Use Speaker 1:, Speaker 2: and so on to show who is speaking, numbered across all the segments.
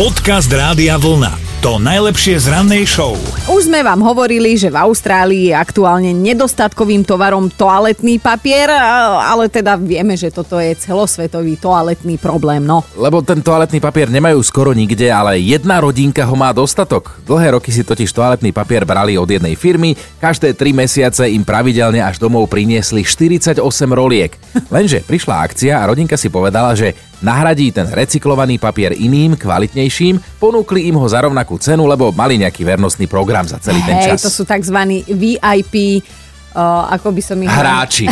Speaker 1: Podcast Rádia Vlna. To najlepšie z rannej show.
Speaker 2: Už sme vám hovorili, že v Austrálii je aktuálne nedostatkovým tovarom toaletný papier, ale teda vieme, že toto je celosvetový toaletný problém, no.
Speaker 3: Lebo ten toaletný papier nemajú skoro nikde, ale jedna rodinka ho má dostatok. Dlhé roky si totiž toaletný papier brali od jednej firmy, každé 3 mesiace im pravidelne až domov priniesli 48 roliek. Lenže prišla akcia a rodinka si povedala, že nahradí ten recyklovaný papier iným, kvalitnejším, ponúkli im ho za rovnakú cenu, lebo mali nejaký vernostný program za celý ten čas.
Speaker 2: Hej, to sú tzv. VIP Uh, ako by som ich...
Speaker 3: Hráči.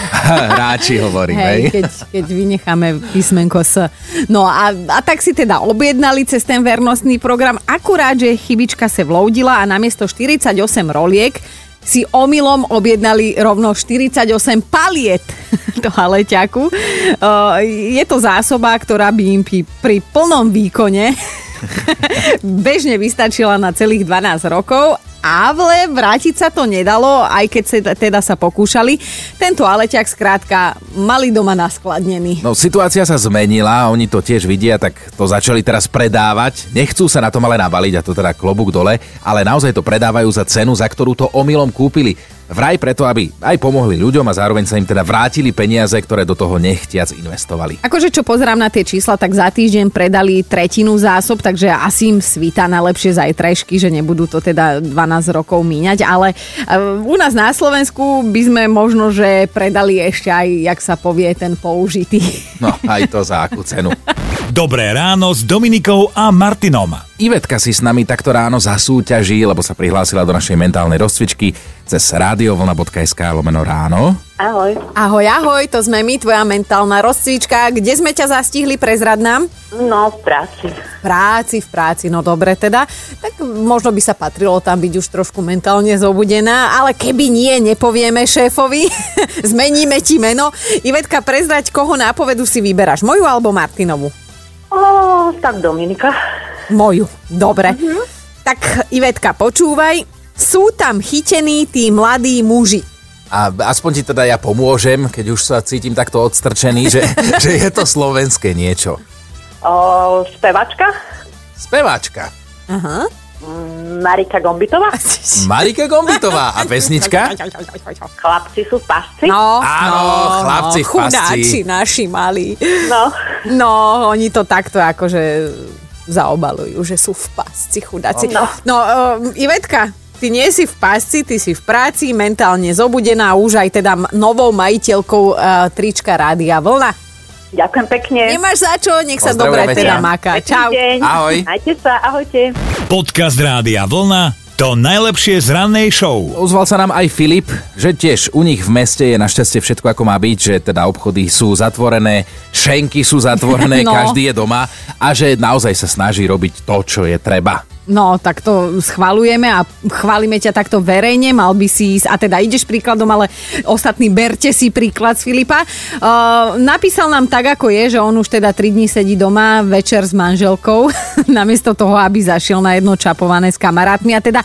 Speaker 3: Hráči hovorím, hej. hej.
Speaker 2: Keď, keď vynecháme písmenko S. No a, a tak si teda objednali cez ten vernostný program. Akurát, že chybička sa vloudila a namiesto 48 roliek si omylom objednali rovno 48 paliet toaleťaku. Je to zásoba, ktorá by im pri plnom výkone bežne vystačila na celých 12 rokov ale vrátiť sa to nedalo, aj keď sa, teda sa pokúšali. Tento aleťak skrátka mali doma naskladnený.
Speaker 3: No situácia sa zmenila, oni to tiež vidia, tak to začali teraz predávať. Nechcú sa na tom ale nabaliť a to teda klobúk dole, ale naozaj to predávajú za cenu, za ktorú to omylom kúpili. Vraj preto, aby aj pomohli ľuďom a zároveň sa im teda vrátili peniaze, ktoré do toho nechtiac investovali.
Speaker 2: Akože čo pozerám na tie čísla, tak za týždeň predali tretinu zásob, takže asi im svíta na lepšie zajtrajšky, že nebudú to teda 12 rokov míňať, ale e, u nás na Slovensku by sme možno, že predali ešte aj, jak sa povie, ten použitý.
Speaker 3: No, aj to za akú cenu.
Speaker 1: Dobré ráno s Dominikou a Martinom.
Speaker 3: Ivetka si s nami takto ráno zasúťaží, lebo sa prihlásila do našej mentálnej rozcvičky cez radiovlna.sk lomeno ráno.
Speaker 4: Ahoj.
Speaker 2: Ahoj, ahoj, to sme my, tvoja mentálna rozcvička. Kde sme ťa zastihli, prezrad nám?
Speaker 4: No, v práci.
Speaker 2: V práci, v práci, no dobre teda. Tak možno by sa patrilo tam byť už trošku mentálne zobudená, ale keby nie, nepovieme šéfovi, zmeníme ti meno. Ivetka, prezrať, koho nápovedu si vyberáš, moju alebo Martinovu?
Speaker 4: O, tak Dominika.
Speaker 2: Moju, dobre. Uh-huh. Tak Ivetka, počúvaj. Sú tam chytení tí mladí muži.
Speaker 3: A aspoň ti teda ja pomôžem, keď už sa cítim takto odstrčený, že, že je to slovenské niečo.
Speaker 4: O, spevačka?
Speaker 3: Spevačka.
Speaker 2: Aha.
Speaker 4: Marika Gombitová?
Speaker 3: Marika Gombitová. A pesnička?
Speaker 4: Chlapci sú v pasci?
Speaker 2: No,
Speaker 3: Áno,
Speaker 2: no,
Speaker 3: chlapci v pasci.
Speaker 2: Chudáči naši malí.
Speaker 4: No.
Speaker 2: No, oni to takto akože zaobalujú, že sú v pasci chudáci.
Speaker 4: No.
Speaker 2: no uh, Ivetka, ty nie si v pasci, ty si v práci, mentálne zobudená, už aj teda novou majiteľkou uh, trička Rádia Vlna.
Speaker 4: Ďakujem pekne.
Speaker 2: Nemáš za čo, nech sa dobre teda maká. Čau.
Speaker 4: Deň.
Speaker 3: Ahoj.
Speaker 4: Majte sa, ahojte.
Speaker 1: Podcast Rádia Vlna. To najlepšie z rannej show.
Speaker 3: Ozval sa nám aj Filip, že tiež u nich v meste je našťastie všetko ako má byť, že teda obchody sú zatvorené, šenky sú zatvorené,
Speaker 2: No.
Speaker 3: každý je doma a že naozaj sa snaží robiť to, čo je treba.
Speaker 2: No, tak to schvalujeme a chválime ťa takto verejne, mal by si ísť, a teda ideš príkladom, ale ostatní berte si príklad z Filipa. Uh, napísal nám tak, ako je, že on už teda 3 dní sedí doma večer s manželkou, namiesto toho, aby zašiel na jedno čapované s kamarátmi a teda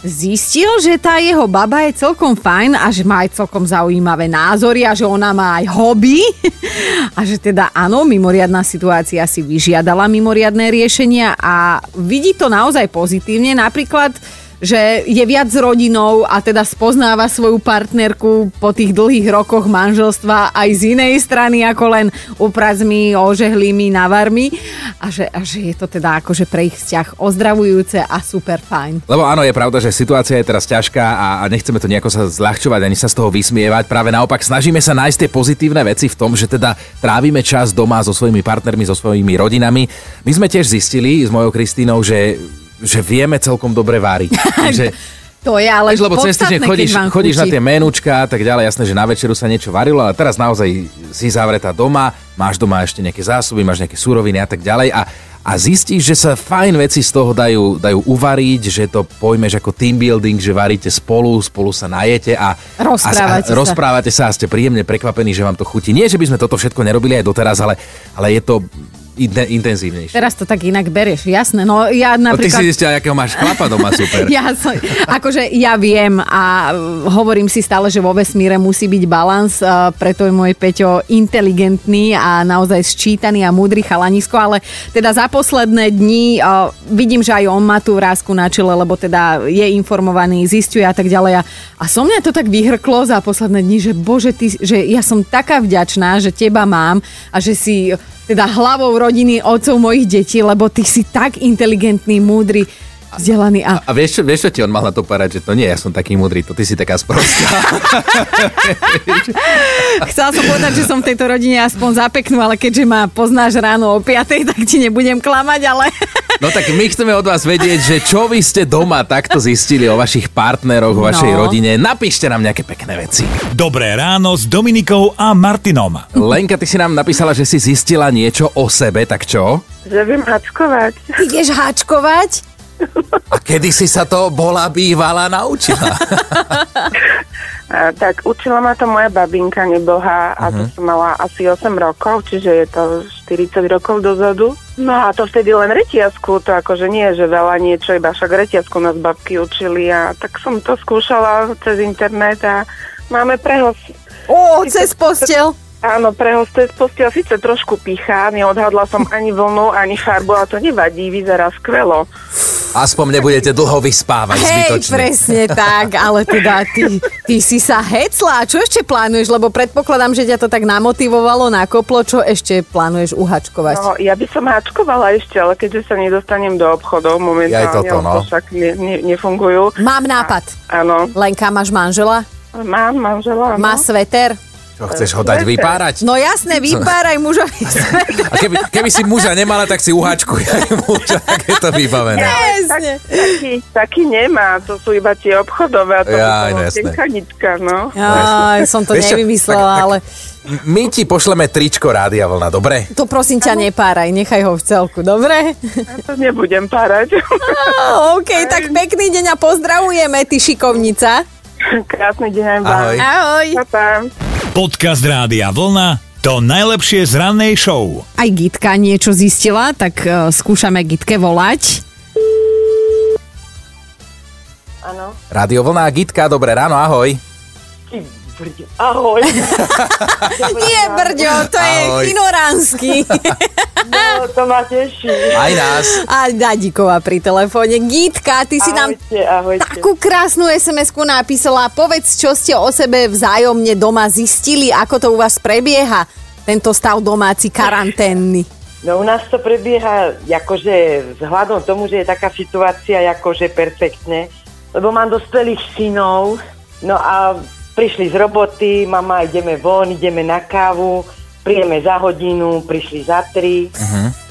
Speaker 2: zistil, že tá jeho baba je celkom fajn a že má aj celkom zaujímavé názory a že ona má aj hobby a že teda áno, mimoriadná situácia si vyžiadala mimoriadné riešenia a vidí to naozaj pozitívne. Napríklad že je viac s rodinou a teda spoznáva svoju partnerku po tých dlhých rokoch manželstva aj z inej strany ako len uprazmi, ožehlými, navarmi a že, a že je to teda akože pre ich vzťah ozdravujúce a super fajn.
Speaker 3: Lebo áno, je pravda, že situácia je teraz ťažká a, a nechceme to nejako sa zľahčovať ani sa z toho vysmievať. Práve naopak snažíme sa nájsť tie pozitívne veci v tom, že teda trávime čas doma so svojimi partnermi, so svojimi rodinami. My sme tiež zistili s mojou Kristínou, že že vieme celkom dobre váriť. že,
Speaker 2: To je ale
Speaker 3: lebo cez týždeň chodíš, chodíš na tie menúčka a tak ďalej, jasné, že na večeru sa niečo varilo, ale teraz naozaj si zavretá doma, máš doma ešte nejaké zásoby, máš nejaké suroviny a tak ďalej a, a zistíš, že sa fajn veci z toho dajú, dajú uvariť, že to pojmeš ako team building, že varíte spolu, spolu sa najete a,
Speaker 2: Rozprávate
Speaker 3: a,
Speaker 2: sa.
Speaker 3: a rozprávate sa a ste príjemne prekvapení, že vám to chutí. Nie, že by sme toto všetko nerobili aj doteraz, ale, ale je to intenzívnejšie.
Speaker 2: Teraz to tak inak berieš, jasné. No ja
Speaker 3: No ty si
Speaker 2: napríklad...
Speaker 3: zistila, akého máš chlapa doma, super.
Speaker 2: Ja som, akože ja viem a hovorím si stále, že vo vesmíre musí byť balans, a preto je môj Peťo inteligentný a naozaj sčítaný a múdry chalanisko, ale teda za posledné dni a vidím, že aj on má tú vrázku na čele, lebo teda je informovaný, zistuje a tak ďalej. A, a so mňa to tak vyhrklo za posledné dni, že bože, ty, že ja som taká vďačná, že teba mám a že si teda hlavou rodiny otcov mojich detí, lebo ty si tak inteligentný, múdry, vzdelaný a
Speaker 3: A vieš čo, vieš, čo ti on mal na to povedať, že to nie, ja som taký múdry, to ty si taká sprostá.
Speaker 2: Chcela som povedať, že som v tejto rodine aspoň zapeknú, ale keďže ma poznáš ráno o 5, tak ti nebudem klamať, ale...
Speaker 3: No tak my chceme od vás vedieť, že čo vy ste doma takto zistili o vašich partneroch, o vašej
Speaker 2: No.
Speaker 3: rodine. Napíšte nám nejaké pekné veci.
Speaker 1: Dobré ráno s Dominikou a Martinom.
Speaker 3: Lenka, ty si nám napísala, že si zistila niečo o sebe, tak čo?
Speaker 4: Že viem hačkovať.
Speaker 2: Ideš háčkovať?
Speaker 3: A kedy si sa to bola bývala naučila?
Speaker 5: Tak učila ma to moja babinka neboha a to som mala asi 8 rokov, čiže je to 40 rokov dozadu. No a to vtedy len reťazku, to akože nie, že veľa niečo, iba však reťazku nás babky učili a tak som to skúšala cez internet a máme prehos.
Speaker 2: Ó, cez postel.
Speaker 5: Áno, prehos cez postiel síce trošku pichá, neodhadla som ani vlnu, ani farbu, ale to nevadí, vyzerá skvelo.
Speaker 3: Aspoň nebudete dlho vyspávať
Speaker 2: Hej,
Speaker 3: zbytočne.
Speaker 2: presne tak, ale teda ty, ty si sa hecla. A čo ešte plánuješ? Lebo predpokladám, že ťa to tak namotivovalo, nakoplo. Čo ešte plánuješ uhačkovať?
Speaker 5: No, ja by som háčkovala ešte, ale keďže sa nedostanem do obchodov momentálne,
Speaker 3: Aj toto, no.
Speaker 5: však ne, ne, nefungujú.
Speaker 2: Mám nápad.
Speaker 5: Áno,
Speaker 2: Lenka, máš manžela?
Speaker 5: mám manžela.
Speaker 2: Má
Speaker 5: no.
Speaker 2: sveter?
Speaker 3: Čo, chceš ho dať vypárať?
Speaker 2: No jasné, vypáraj mužovi.
Speaker 3: A keby, keby si muža nemala, tak si uhačkuj aj muža, tak je to vybavené.
Speaker 2: Presne.
Speaker 5: Taký, taký nemá, to sú iba tie obchodové a to je
Speaker 3: no jasné.
Speaker 5: no.
Speaker 2: Aj, som to
Speaker 3: Vieš
Speaker 2: nevymyslela,
Speaker 3: tak- tak-
Speaker 2: ale
Speaker 3: My ti pošleme tričko Rádia Vlna, dobre?
Speaker 2: to prosím ťa nepáraj, nechaj ho v celku, dobre?
Speaker 5: Ja to nebudem párať.
Speaker 2: Á, OK, tak pekný deň a pozdravujeme, ty šikovnica.
Speaker 5: Krásny deň aj vám.
Speaker 3: Ahoj.
Speaker 2: Ahoj.
Speaker 5: Pa, pa.
Speaker 1: Podcast Rádia Vlna to najlepšie z rannej show.
Speaker 2: Aj Gitka niečo zistila, tak uh, skúšame Gitke volať.
Speaker 5: Áno.
Speaker 3: Rádio Vlna a Gitka, dobré ráno, ahoj.
Speaker 5: Brďo. Ahoj.
Speaker 2: Nie, Brďo, to je
Speaker 3: Ahoj.
Speaker 2: inoránsky.
Speaker 5: No, to ma teší.
Speaker 3: Aj nás.
Speaker 2: A Dadíková pri telefóne. Gitka, ty si nám
Speaker 5: Ahojte, ahojte.
Speaker 2: takú krásnu SMS-ku napísala. Povedz, čo ste o sebe vzájomne doma zistili, ako to u vás prebieha, tento stav domáci karanténny.
Speaker 6: No u nás to prebieha akože vzhľadom tomu, že je taká situácia akože perfektne, lebo mám dospelých synov, no a prišli z roboty, mama ideme von, ideme na kávu, príjeme za hodinu, prišli za tri,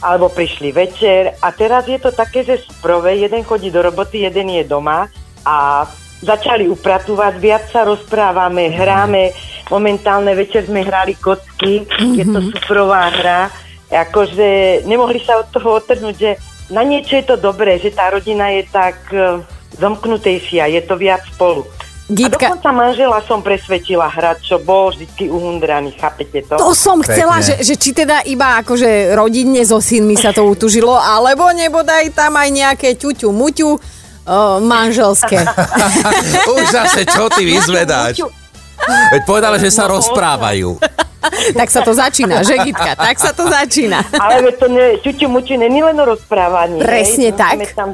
Speaker 6: alebo prišli večer. A teraz je to také, že sú prvé, jeden chodí do roboty, jeden je doma a začali upratovať, viac sa rozprávame, hráme, momentálne večer sme hrali kocky, je to suprová hra, akože nemohli sa od toho otrhnúť, že na niečo je to dobré, že tá rodina je tak eh, zomknutejšia, je to viac spolu. A
Speaker 2: Gitka,
Speaker 6: dokonca manžela som presvedčila hrať, čo bol vždy uhundraný, chápete to?
Speaker 2: to som chcela,
Speaker 3: Pekne.
Speaker 2: že, že či teda iba akože rodinne so synmi sa to utužilo, alebo nebodaj tam aj nejaké ťuťu, muťu uh, manželské.
Speaker 3: Už zase, čo ty vyzvedáš? Veď povedala, že sa
Speaker 6: No,
Speaker 3: rozprávajú.
Speaker 2: tak sa to začína, že Gitka? Tak sa to začína.
Speaker 6: Ale to ne, čuťu muťu není len o rozprávaní.
Speaker 2: Presne
Speaker 6: hej,
Speaker 2: tak.
Speaker 6: Tam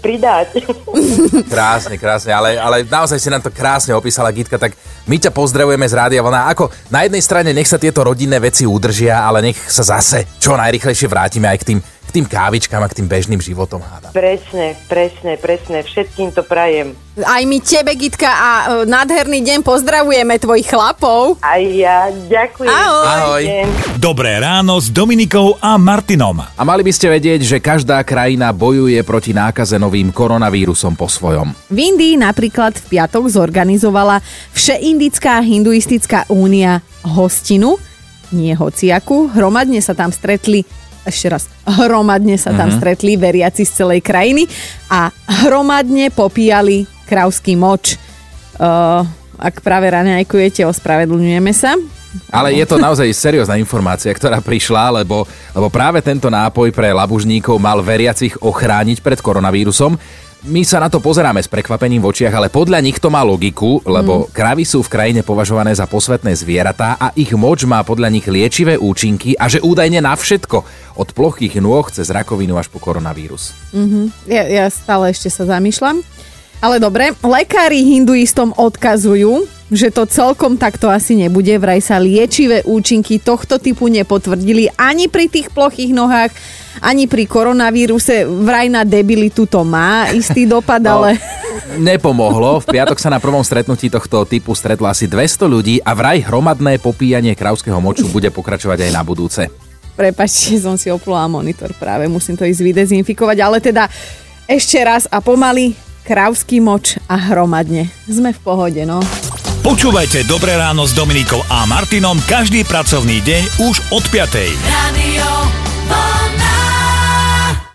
Speaker 6: pridať.
Speaker 3: Krásne, krásne, ale, ale naozaj si nám to krásne opísala Gitka, tak my ťa pozdravujeme z Rádia Vlna. Ako na jednej strane nech sa tieto rodinné veci udržia, ale nech sa zase čo najrychlejšie vrátime aj k tým, k tým kávičkám a k tým bežným životom hádam.
Speaker 6: presne, presne, presne. Všetkým to prajem.
Speaker 2: Aj my tebe, Gitka, a uh, nádherný deň pozdravujeme tvojich chlapov.
Speaker 6: Aj ja ďakujem.
Speaker 2: Ahoj.
Speaker 3: Ahoj.
Speaker 1: Dobré ráno s Dominikou a Martinom.
Speaker 3: A mali by ste vedieť, že každá krajina bojuje proti nákaze novým koronavírusom po svojom.
Speaker 2: V Indii napríklad v piatok zorganizovala Všeindická hinduistická únia hostinu, nie hociaku, hromadne sa tam stretli ešte raz, hromadne sa tam stretli veriaci z celej krajiny a hromadne popíjali kravský moč. Uh, ak práve raňajkujete, ospravedlňujeme sa.
Speaker 3: Ale je to naozaj seriózna informácia, ktorá prišla, lebo, lebo práve tento nápoj pre labužníkov mal veriacich ochrániť pred koronavírusom. My sa na to pozeráme s prekvapením v očiach, ale podľa nich to má logiku, lebo mm. kravy sú v krajine považované za posvetné zvieratá a ich moč má podľa nich liečivé účinky a že údajne na všetko, od plochých nôh cez rakovinu až po koronavírus.
Speaker 2: Mm-hmm. Ja, ja stále ešte sa zamýšľam. Ale dobre, lekári hinduistom odkazujú, že to celkom takto asi nebude. Vraj sa liečivé účinky tohto typu nepotvrdili ani pri tých plochých nohách, ani pri koronavíruse. Vraj na debilitu to má istý dopad, no, ale...
Speaker 3: Nepomohlo. V piatok sa na prvom stretnutí tohto typu stretlo asi 200 ľudí a vraj hromadné popíjanie krauského moču bude pokračovať aj na budúce.
Speaker 2: Prepačte, som si oplula monitor práve, musím to ísť vydezinfikovať, ale teda ešte raz a pomaly krávsky moč a hromadne. Sme v pohode, no.
Speaker 1: Počúvajte Dobré ráno s Dominikou a Martinom každý pracovný deň už od 5. Radio